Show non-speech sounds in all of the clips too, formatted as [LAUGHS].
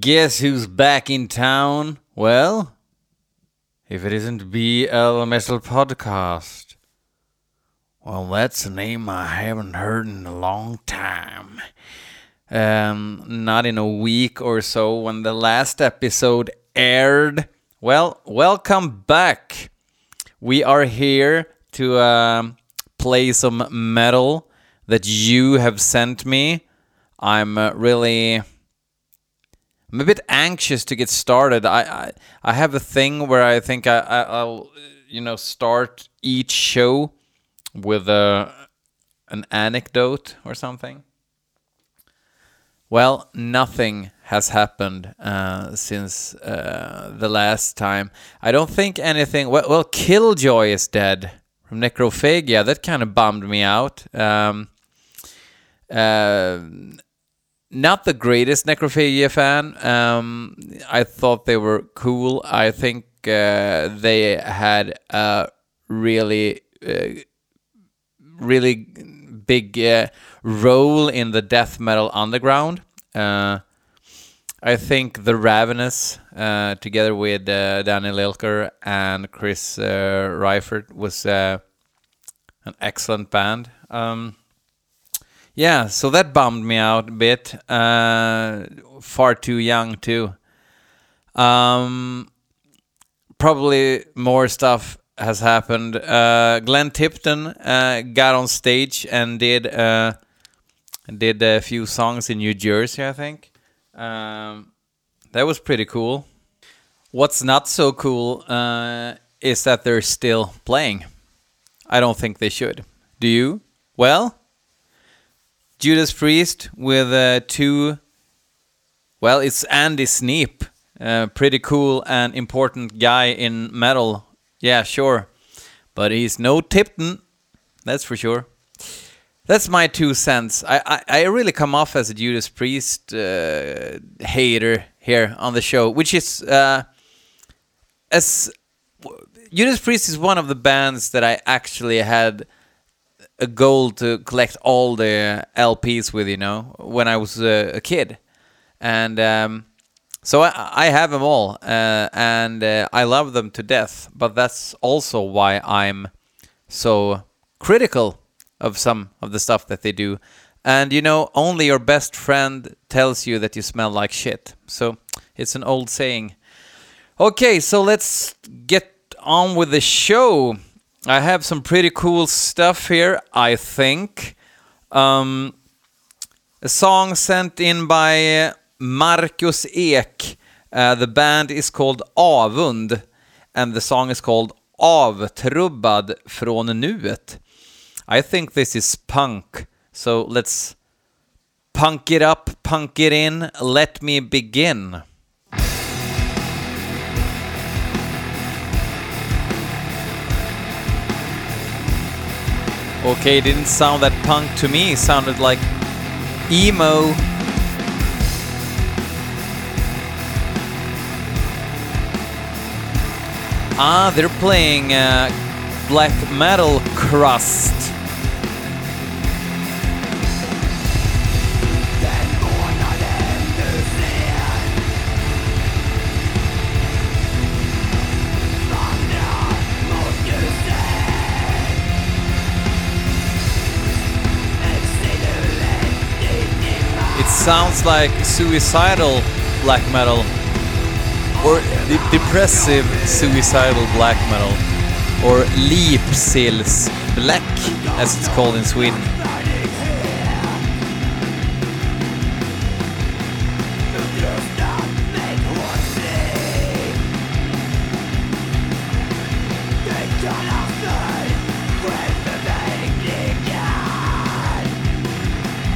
Guess who's back in town? Well, if it isn't BL Metal Podcast. Well, that's a name I haven't heard in a long time. Um, not in a week or so when the last episode aired. Well, welcome back. We are here to um, play some metal that you have sent me. I'm uh, really I'm a bit anxious to get started. I I, I have a thing where I think I, I I'll you know start each show with a an anecdote or something. Well, nothing has happened uh, since uh, the last time. I don't think anything. Well, well, Killjoy is dead from Necrophagia. That kind of bummed me out. Um, uh, not the greatest Necrophagia fan. Um, I thought they were cool. I think uh, they had a really, uh, really big uh, role in the death metal underground. Uh, I think the Ravenous, uh, together with uh, Danny Lilker and Chris Reifert, was an excellent band. Um, yeah, so that bummed me out a bit. Uh, far too young too. Um, probably more stuff has happened. Uh, Glenn Tipton uh, got on stage and did uh, did a few songs in New Jersey, I think. Um, that was pretty cool. What's not so cool uh, is that they're still playing. I don't think they should. Do you? Well, Judas Priest with uh, two. Well, it's Andy Sneap, uh, pretty cool and important guy in metal. Yeah, sure, but he's no Tipton, that's for sure. That's my two cents. I, I, I really come off as a Judas Priest uh, hater here on the show, which is uh, as Judas Priest is one of the bands that I actually had a goal to collect all the LPs with, you know, when I was uh, a kid, and um, so I, I have them all, uh, and uh, I love them to death. But that's also why I'm so critical of some of the stuff that they do. And you know, only your best friend tells you that you smell like shit. So it's an old saying. Okay, so let's get on with the show. I have some pretty cool stuff here, I think. Um, a song sent in by Marcus Ek. Uh, the band is called Avund, and the song is called Avtrubbad från nuet. I think this is punk, so let's punk it up, punk it in, let me begin. Okay, didn't sound that punk to me. It sounded like emo. Ah, they're playing uh, black metal crust. Sounds like suicidal black metal or de- depressive suicidal black metal or Leapsils black as it's called in Sweden.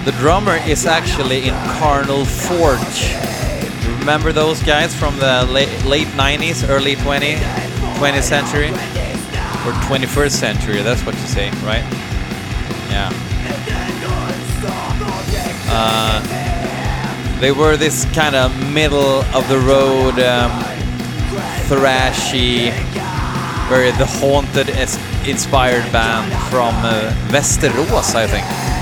The drummer is actually in Carnal Forge. Remember those guys from the late, late 90s, early 20, 20th century? Or 21st century, that's what you say, right? Yeah. Uh, they were this kind of middle of the road, um, thrashy, very the haunted inspired band from uh, Västerås, I think.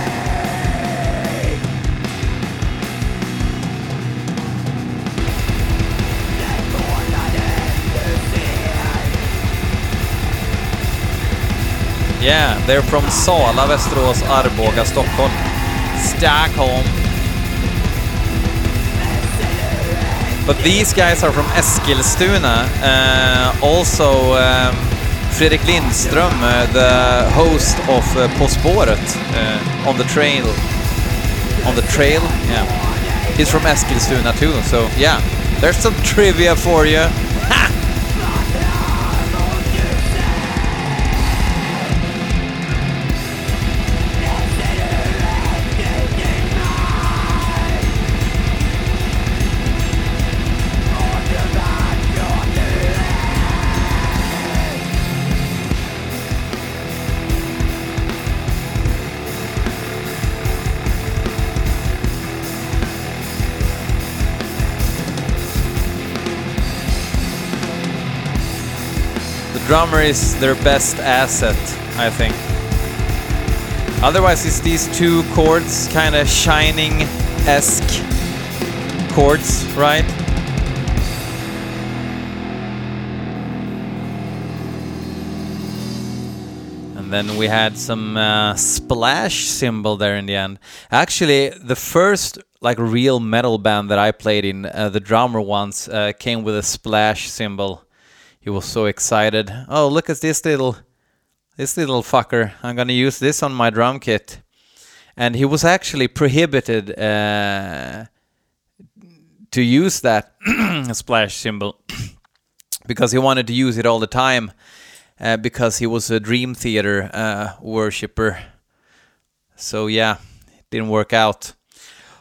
Yeah, they're from Sala, Västerås, Arboga, Stockholm. Stockholm. But these guys are from Eskilstuna. Uh, also, um, Fredrik Lindström, uh, the host of uh, På spåret uh, on the trail. On the trail, yeah. He's from Eskilstuna too, so yeah. There's some trivia for you. Drummer is their best asset, I think. Otherwise, it's these two chords, kind of shining esque chords, right? And then we had some uh, splash cymbal there in the end. Actually, the first like real metal band that I played in, uh, the drummer once uh, came with a splash cymbal. He was so excited. Oh, look at this little, this little fucker. I'm gonna use this on my drum kit. And he was actually prohibited uh, to use that [CLEARS THROAT] splash cymbal [CLEARS THROAT] because he wanted to use it all the time uh, because he was a Dream Theater uh, worshipper. So yeah, it didn't work out.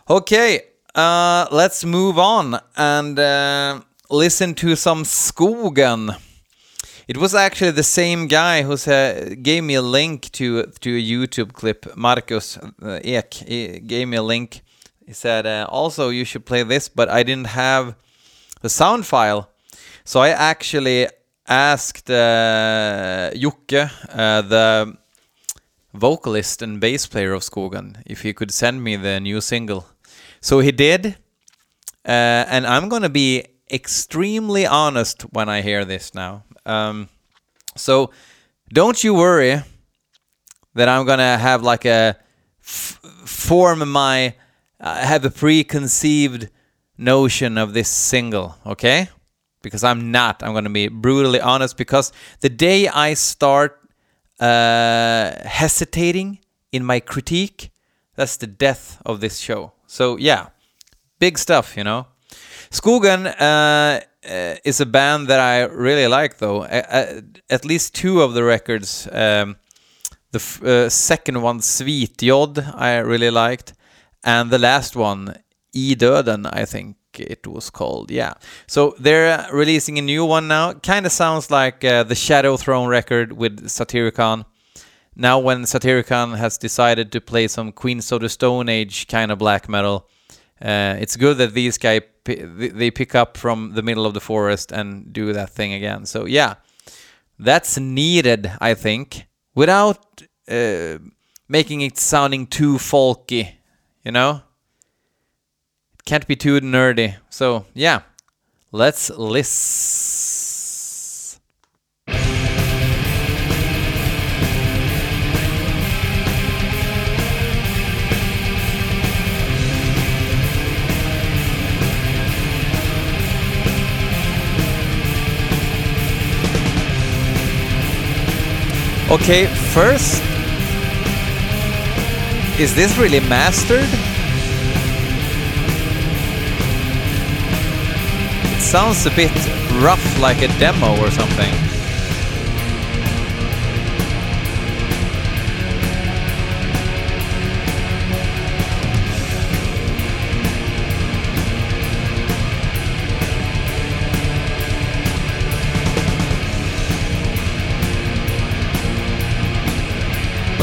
Okay, uh, let's move on and listen to some Skogen. It was actually the same guy who uh, gave me a link to to a YouTube clip. Marcus uh, Ek gave me a link. He said, uh, "Also, you should play this," but I didn't have the sound file, so I actually asked uh, uh, the vocalist and bass player of Skogen, if he could send me the new single. So he did, uh, and I'm gonna be extremely honest when I hear this now. Um, so don't you worry that I'm gonna have like a f- form my uh, have a preconceived notion of this single, okay? Because I'm not. I'm gonna be brutally honest. Because the day I start uh, hesitating in my critique, that's the death of this show. So yeah, big stuff, you know. Skogen uh, uh, is a band that I really like, though. At least two of the records. Um, the f- uh, second one, Svitjod, I really liked, and the last one, I Döden, I think it was called. Yeah. So they're releasing a new one now. Kind of sounds like uh, the Shadow Throne record with Satyricon. Now, when Satyricon has decided to play some Queens of the Stone Age kind of black metal, uh, it's good that these guys they pick up from the middle of the forest and do that thing again. So yeah, that's needed, I think, without uh, making it sounding too folky. You know, it can't be too nerdy. So yeah, let's listen. Okay, first, is this really mastered? It sounds a bit rough like a demo or something.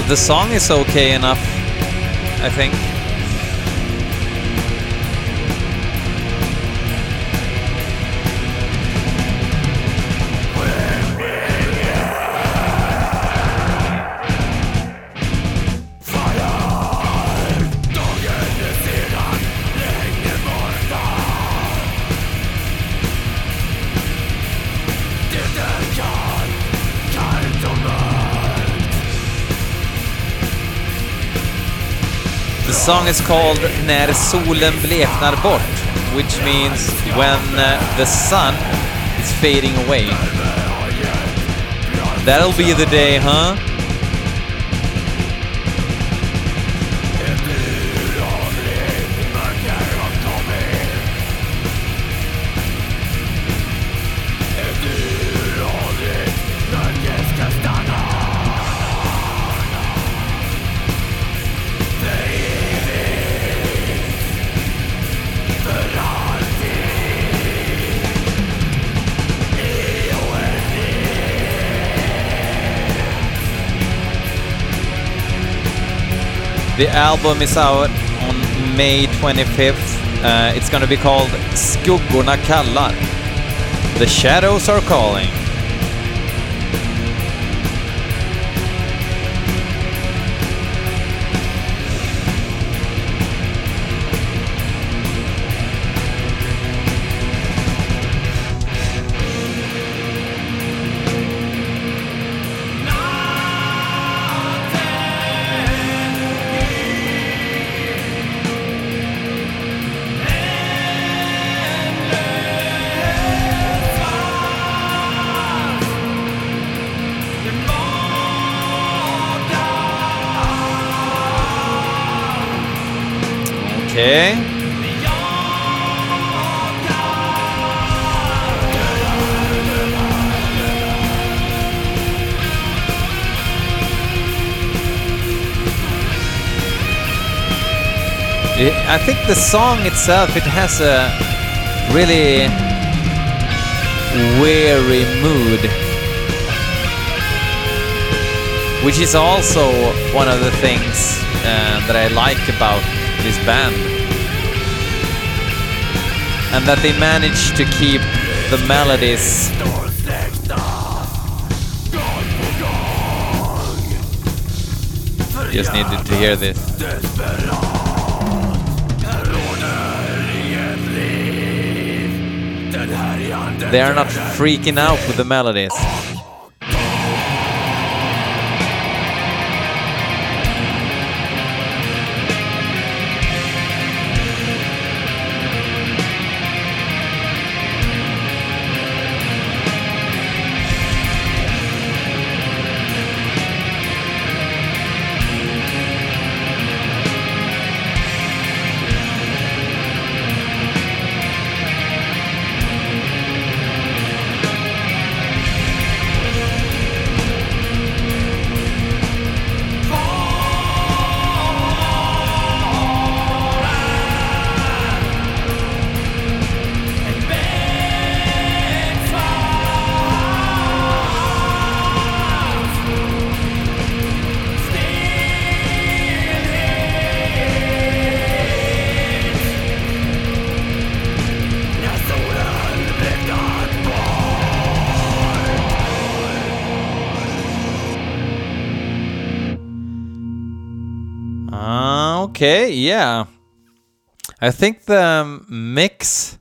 The song is okay enough, I think. Song is called När solen bleknar bort, which means when uh, the sun is fading away. That'll be the day, huh? The album is out on May 25th. Uh, it's gonna be called Skuggorna kallar. The shadows are calling. Okay. I think the song itself, it has a really weary mood. Which is also one of the things uh, that I like about this band. And that they managed to keep the melodies Just needed to hear this. They are not freaking out with the melodies. Okay, yeah. I think the mix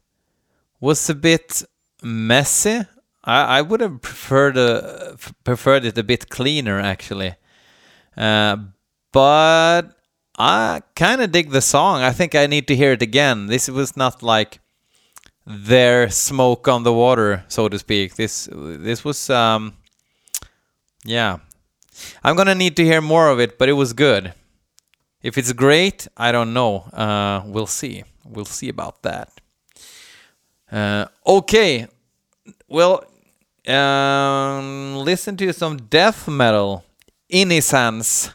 was a bit messy. I, I would have preferred uh, f- preferred it a bit cleaner, actually. Uh, but I kind of dig the song. I think I need to hear it again. This was not like their smoke on the water, so to speak. This this was um, yeah. I'm gonna need to hear more of it, but it was good. If it's great, I don't know. Uh, we'll see. We'll see about that. Uh, okay. Well, um, listen to some death metal. Innocence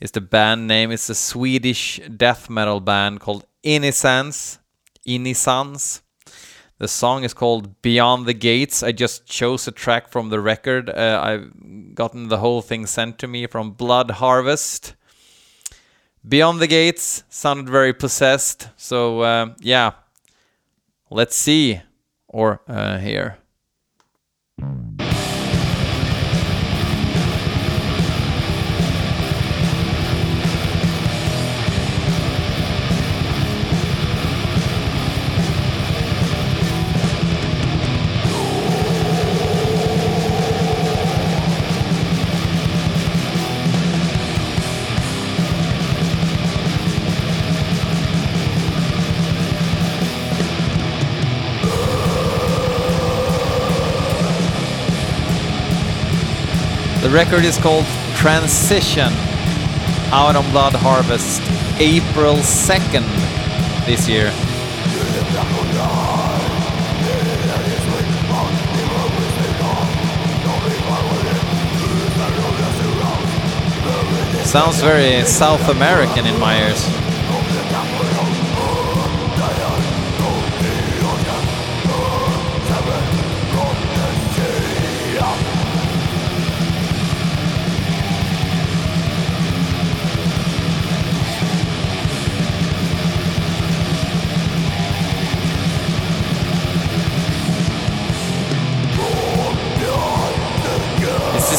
is the band name. It's a Swedish death metal band called Innocence. Innocence. The song is called Beyond the Gates. I just chose a track from the record. Uh, I've gotten the whole thing sent to me from Blood Harvest. Beyond the Gates sounded very possessed. So, uh, yeah. Let's see. Or uh, here. The record is called Transition, out on Blood Harvest, April 2nd this year. Sounds very South American in my ears.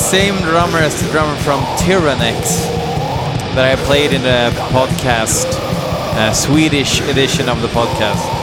Same drummer as the drummer from Tyrannex that I played in the podcast, uh, Swedish edition of the podcast.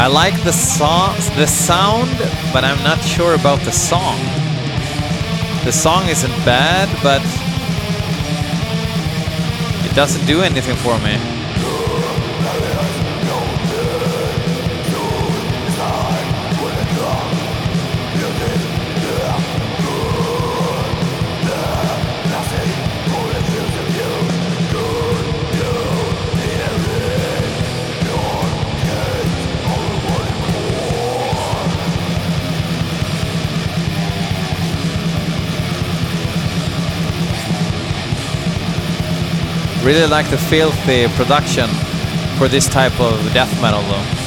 I like the song, the sound, but I'm not sure about the song. The song isn't bad, but it doesn't do anything for me. Really like the filthy production for this type of death metal though.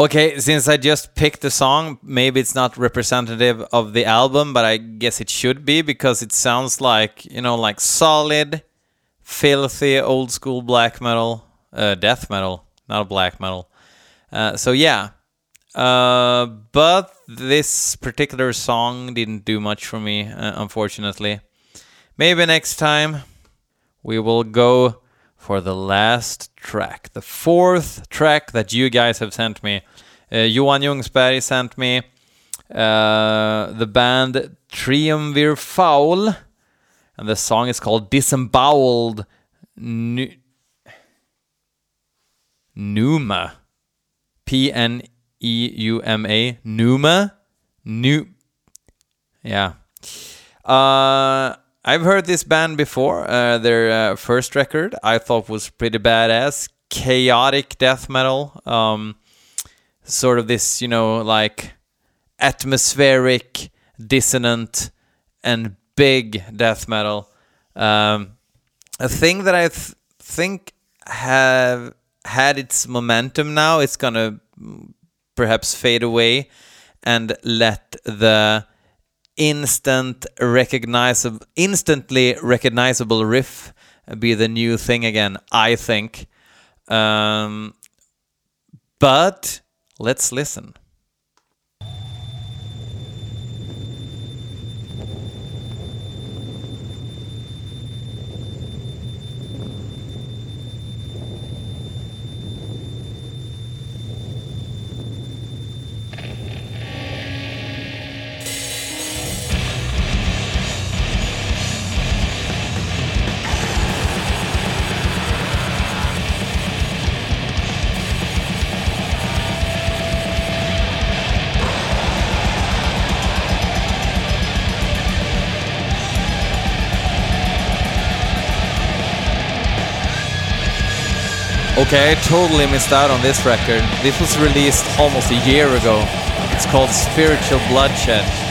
Okay, since I just picked the song, maybe it's not representative of the album, but I guess it should be because it sounds like, you know, like solid, filthy, old school black metal, uh, death metal, not a black metal. Uh, so yeah. Uh, but this particular song didn't do much for me, uh, unfortunately. Maybe next time we will go for the last track, the fourth track that you guys have sent me. Uh, Johan Ljungsberg sent me uh, the band Triumvir Foul, and the song is called Disemboweled Nu- Numa. P N E U M A. Numa? Nu. Yeah. Uh, I've heard this band before. Uh, their uh, first record I thought was pretty badass. Chaotic death metal. Um, sort of this, you know, like atmospheric, dissonant, and big death metal. Um, a thing that I th- think have had its momentum now. It's gonna perhaps fade away and let the instant recognizable, instantly recognizable riff be the new thing again. I think. Um, but let's listen. Okay, I totally missed out on this record. This was released almost a year ago. It's called Spiritual Bloodshed.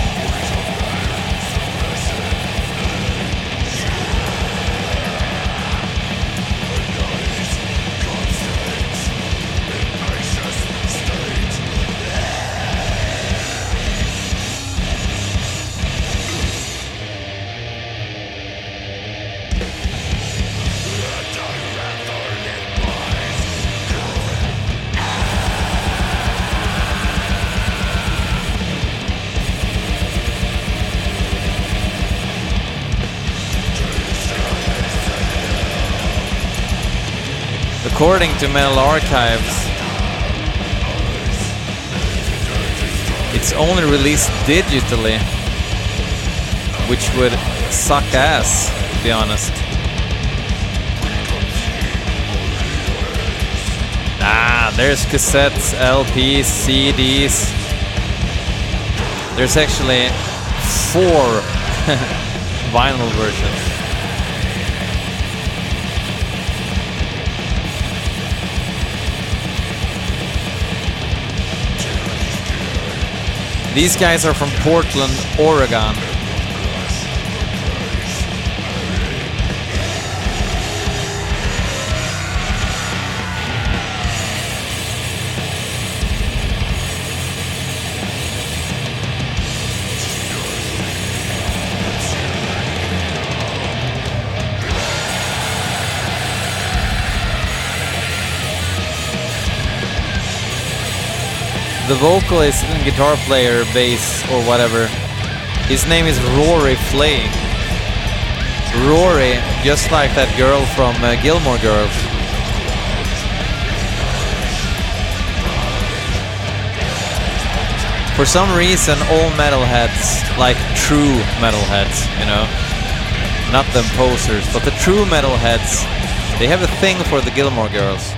According to Metal Archives, it's only released digitally, which would suck ass, to be honest. Ah, there's cassettes, LPs, CDs. There's actually four [LAUGHS] vinyl versions. These guys are from Portland, Oregon. The vocalist and guitar player, bass, or whatever, his name is Rory Flay. Rory, just like that girl from uh, Gilmore Girls. For some reason, all metalheads, like true metalheads, you know, not the posers, but the true metalheads, they have a thing for the Gilmore Girls.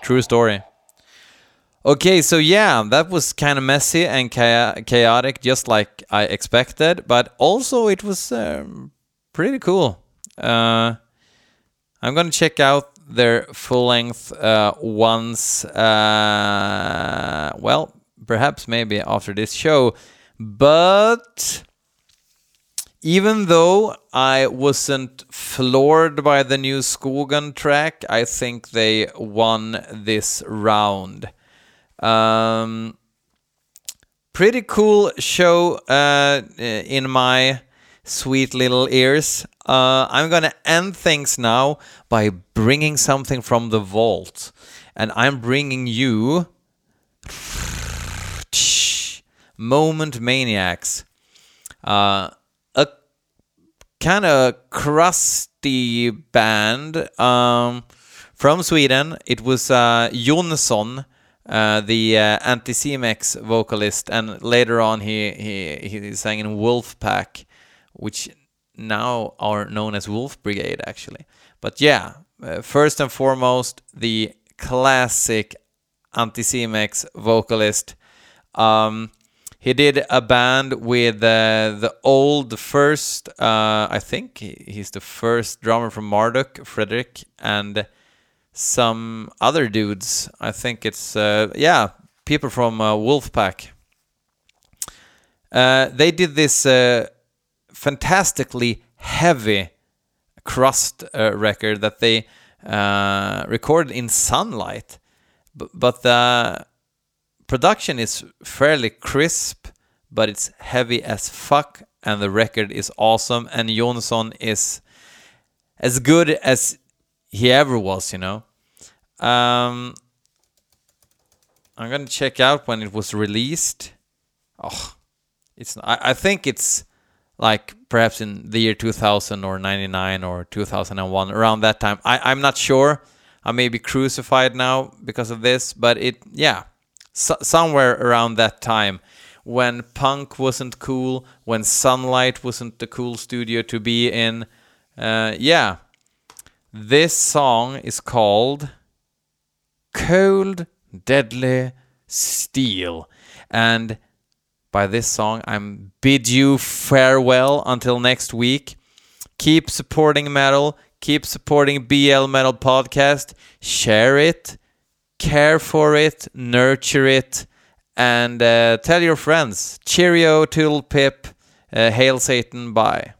True story. Okay, so yeah, that was kind of messy and chaotic, just like I expected, but also it was um, pretty cool. Uh, I'm gonna check out their full length uh, once, uh, well, perhaps maybe after this show, but even though I wasn't floored by the new Skogen track, I think they won this round. Um, pretty cool show uh, in my sweet little ears. Uh, I'm gonna end things now by bringing something from the vault, and I'm bringing you Moment Maniacs, uh, a kind of crusty band um, from Sweden. It was uh, Jonsson uh, the uh, Anticimex vocalist, and later on he he he sang in Wolfpack, which now are known as Wolf Brigade actually. But yeah, uh, first and foremost, the classic Anticimex vocalist. Um, he did a band with uh, the old first, uh, I think he's the first drummer from Marduk, Frederick, and some other dudes. I think it's uh, yeah, people from uh, Wolfpack. Uh, they did this uh, fantastically heavy crust uh, record that they uh, recorded in sunlight, B- but the production is fairly crisp, but it's heavy as fuck, and the record is awesome. And Jonsson is as good as he ever was, you know. Um, I'm gonna check out when it was released. Oh, it's I, I think it's like perhaps in the year 2000 or 99 or 2001 around that time. I I'm not sure. I may be crucified now because of this, but it yeah, so, somewhere around that time when punk wasn't cool, when sunlight wasn't the cool studio to be in. Uh, yeah, this song is called Cold Deadly Steel. And by this song, I'm bid you farewell until next week. Keep supporting metal, keep supporting BL Metal Podcast, share it, care for it, nurture it, and uh, tell your friends. Cheerio, toodle pip, uh, hail Satan, bye.